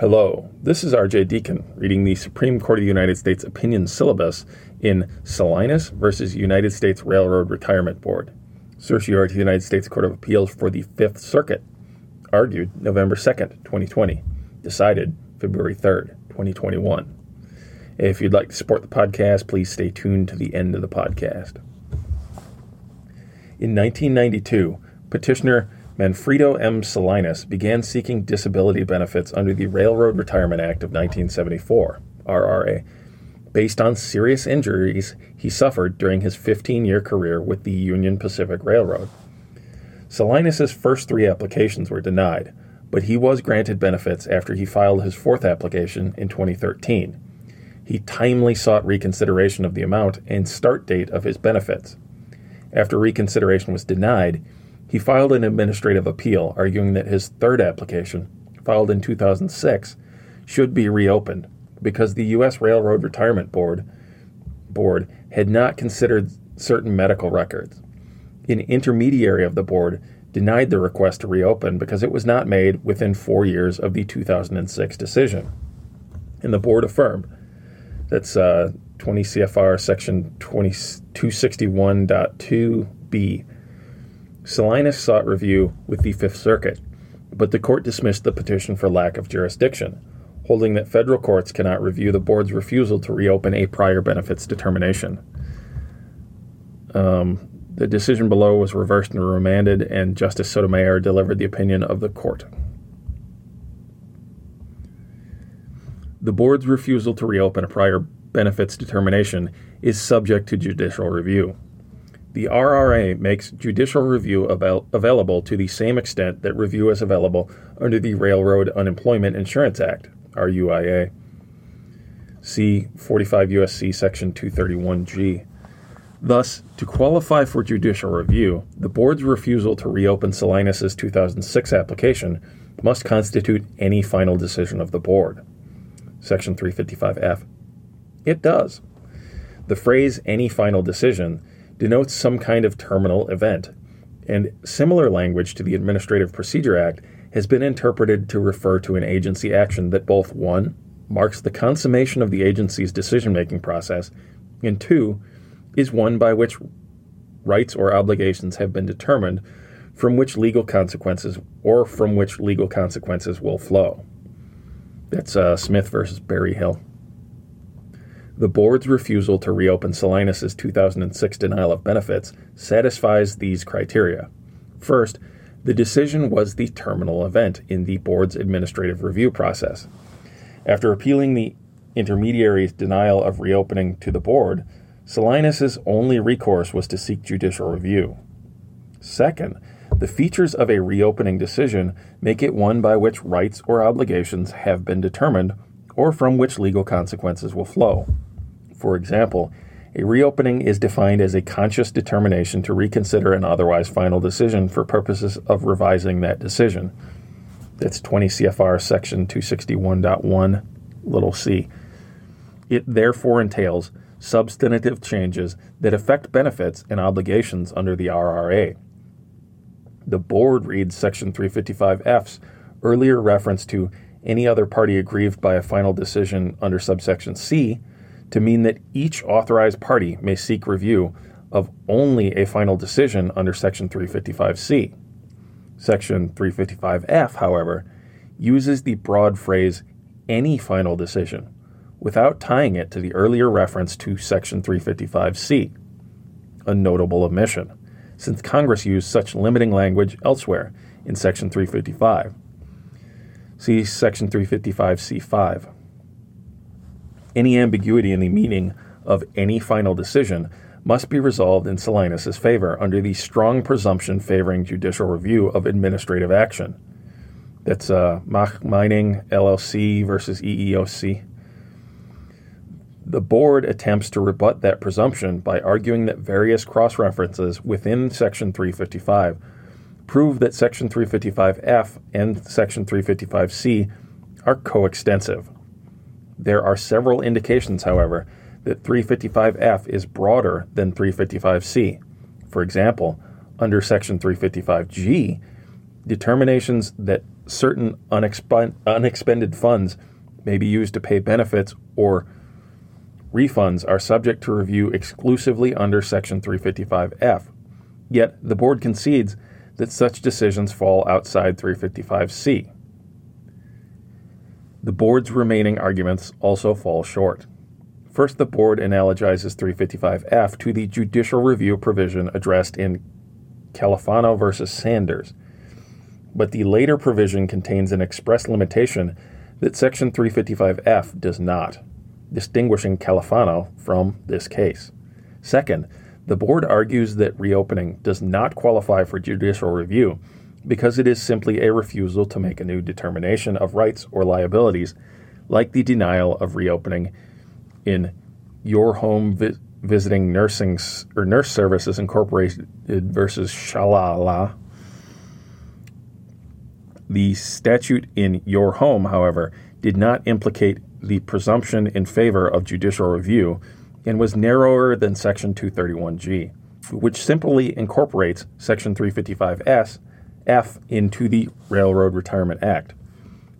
Hello, this is RJ Deacon reading the Supreme Court of the United States opinion syllabus in Salinas versus United States Railroad Retirement Board. Certiorari to the United States Court of Appeals for the Fifth Circuit. Argued November 2nd, 2020. Decided February 3rd, 2021. If you'd like to support the podcast, please stay tuned to the end of the podcast. In 1992, petitioner Manfredo M. Salinas began seeking disability benefits under the Railroad Retirement Act of 1974, RRA, based on serious injuries he suffered during his 15 year career with the Union Pacific Railroad. Salinas' first three applications were denied, but he was granted benefits after he filed his fourth application in 2013. He timely sought reconsideration of the amount and start date of his benefits. After reconsideration was denied, he filed an administrative appeal arguing that his third application, filed in 2006, should be reopened because the U.S. Railroad Retirement Board, board had not considered certain medical records. An intermediary of the board denied the request to reopen because it was not made within four years of the 2006 decision. And the board affirmed. That's uh, 20 CFR section 261.2b. Salinas sought review with the Fifth Circuit, but the court dismissed the petition for lack of jurisdiction, holding that federal courts cannot review the board's refusal to reopen a prior benefits determination. Um, the decision below was reversed and remanded, and Justice Sotomayor delivered the opinion of the court. The board's refusal to reopen a prior benefits determination is subject to judicial review. The RRA makes judicial review avail- available to the same extent that review is available under the Railroad Unemployment Insurance Act, RUIA. See 45 USC Section 231G. Thus, to qualify for judicial review, the board's refusal to reopen Salinas' 2006 application must constitute any final decision of the board. Section 355F. It does. The phrase any final decision denotes some kind of terminal event, and similar language to the Administrative Procedure Act has been interpreted to refer to an agency action that both 1. marks the consummation of the agency's decision making process, and 2. is one by which rights or obligations have been determined from which legal consequences or from which legal consequences will flow. That's uh, Smith versus Berryhill. The board's refusal to reopen Salinas' 2006 denial of benefits satisfies these criteria. First, the decision was the terminal event in the board's administrative review process. After appealing the intermediary's denial of reopening to the board, Salinas' only recourse was to seek judicial review. Second, the features of a reopening decision make it one by which rights or obligations have been determined or from which legal consequences will flow. For example, a reopening is defined as a conscious determination to reconsider an otherwise final decision for purposes of revising that decision. That's 20 CFR section 261.1 little c. It therefore entails substantive changes that affect benefits and obligations under the RRA. The board reads section 355F's earlier reference to any other party aggrieved by a final decision under subsection C to mean that each authorized party may seek review of only a final decision under Section 355C. Section 355F, however, uses the broad phrase any final decision without tying it to the earlier reference to Section 355C, a notable omission, since Congress used such limiting language elsewhere in Section 355. See Section 355C5. Any ambiguity in the meaning of any final decision must be resolved in Salinas' favor under the strong presumption favoring judicial review of administrative action. That's uh, Mach Mining LLC versus EEOC. The board attempts to rebut that presumption by arguing that various cross references within Section 355 prove that Section 355F and Section 355C are coextensive. There are several indications, however, that 355F is broader than 355C. For example, under Section 355G, determinations that certain unexpend- unexpended funds may be used to pay benefits or refunds are subject to review exclusively under Section 355F. Yet, the board concedes that such decisions fall outside 355C. The board's remaining arguments also fall short. First, the board analogizes 355F to the judicial review provision addressed in Califano versus Sanders. But the later provision contains an express limitation that Section 355F does not, distinguishing Califano from this case. Second, the board argues that reopening does not qualify for judicial review because it is simply a refusal to make a new determination of rights or liabilities, like the denial of reopening in your home vi- visiting nursing s- or nurse services incorporated versus Shalala. The statute in your home, however, did not implicate the presumption in favor of judicial review and was narrower than Section 231G, which simply incorporates Section 355S F into the Railroad Retirement Act.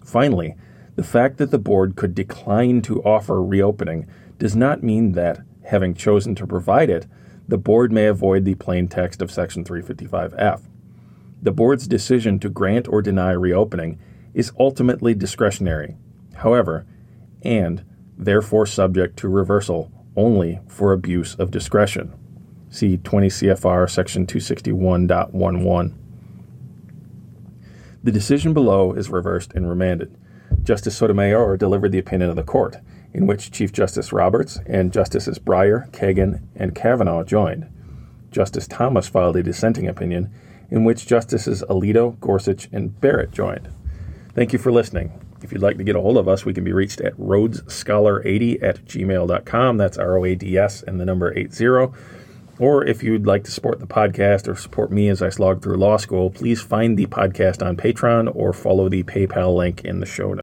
Finally, the fact that the board could decline to offer reopening does not mean that, having chosen to provide it, the board may avoid the plain text of Section 355F. The board's decision to grant or deny reopening is ultimately discretionary, however, and therefore subject to reversal only for abuse of discretion. See 20 CFR section 261.11. The decision below is reversed and remanded. Justice Sotomayor delivered the opinion of the court, in which Chief Justice Roberts and Justices Breyer, Kagan, and Kavanaugh joined. Justice Thomas filed a dissenting opinion in which Justices Alito, Gorsuch, and Barrett joined. Thank you for listening. If you'd like to get a hold of us, we can be reached at roadsscholar80 at gmail.com. That's R O A D S and the number 80. Or if you'd like to support the podcast or support me as I slog through law school, please find the podcast on Patreon or follow the PayPal link in the show notes.